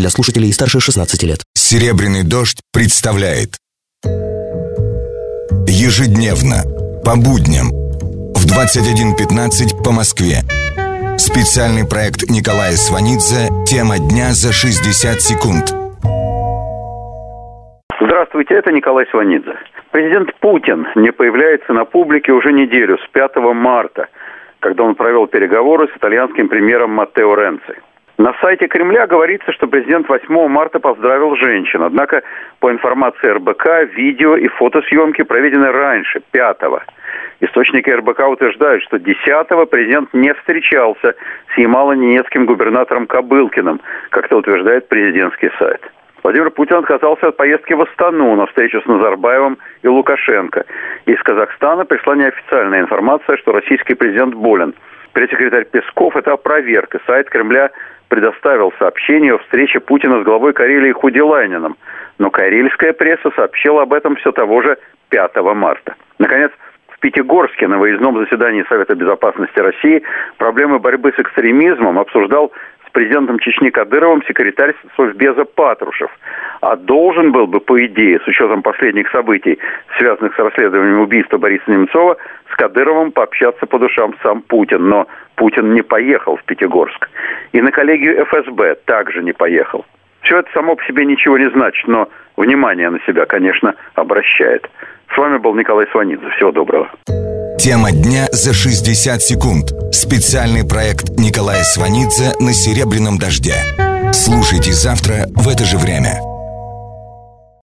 для слушателей старше 16 лет. «Серебряный дождь» представляет Ежедневно, по будням, в 21.15 по Москве. Специальный проект Николая Сванидзе «Тема дня за 60 секунд». Здравствуйте, это Николай Сванидзе. Президент Путин не появляется на публике уже неделю, с 5 марта, когда он провел переговоры с итальянским премьером Маттео Ренци. На сайте Кремля говорится, что президент 8 марта поздравил женщин. Однако, по информации РБК, видео и фотосъемки проведены раньше, 5 -го. Источники РБК утверждают, что 10 президент не встречался с Ямало-Ненецким губернатором Кобылкиным, как это утверждает президентский сайт. Владимир Путин отказался от поездки в Астану на встречу с Назарбаевым и Лукашенко. Из Казахстана пришла неофициальная информация, что российский президент болен. Пресс-секретарь Песков это опроверг, сайт Кремля предоставил сообщение о встрече Путина с главой Карелии Худилайнином. Но карельская пресса сообщила об этом все того же 5 марта. Наконец, в Пятигорске на выездном заседании Совета Безопасности России проблемы борьбы с экстремизмом обсуждал президентом Чечни Кадыровым секретарь Совбеза Патрушев. А должен был бы, по идее, с учетом последних событий, связанных с расследованием убийства Бориса Немцова, с Кадыровым пообщаться по душам сам Путин. Но Путин не поехал в Пятигорск. И на коллегию ФСБ также не поехал. Все это само по себе ничего не значит, но внимание на себя, конечно, обращает. С вами был Николай Сванидзе. Всего доброго. Тема дня за 60 секунд. Специальный проект Николая Сванидзе на «Серебряном дожде». Слушайте завтра в это же время.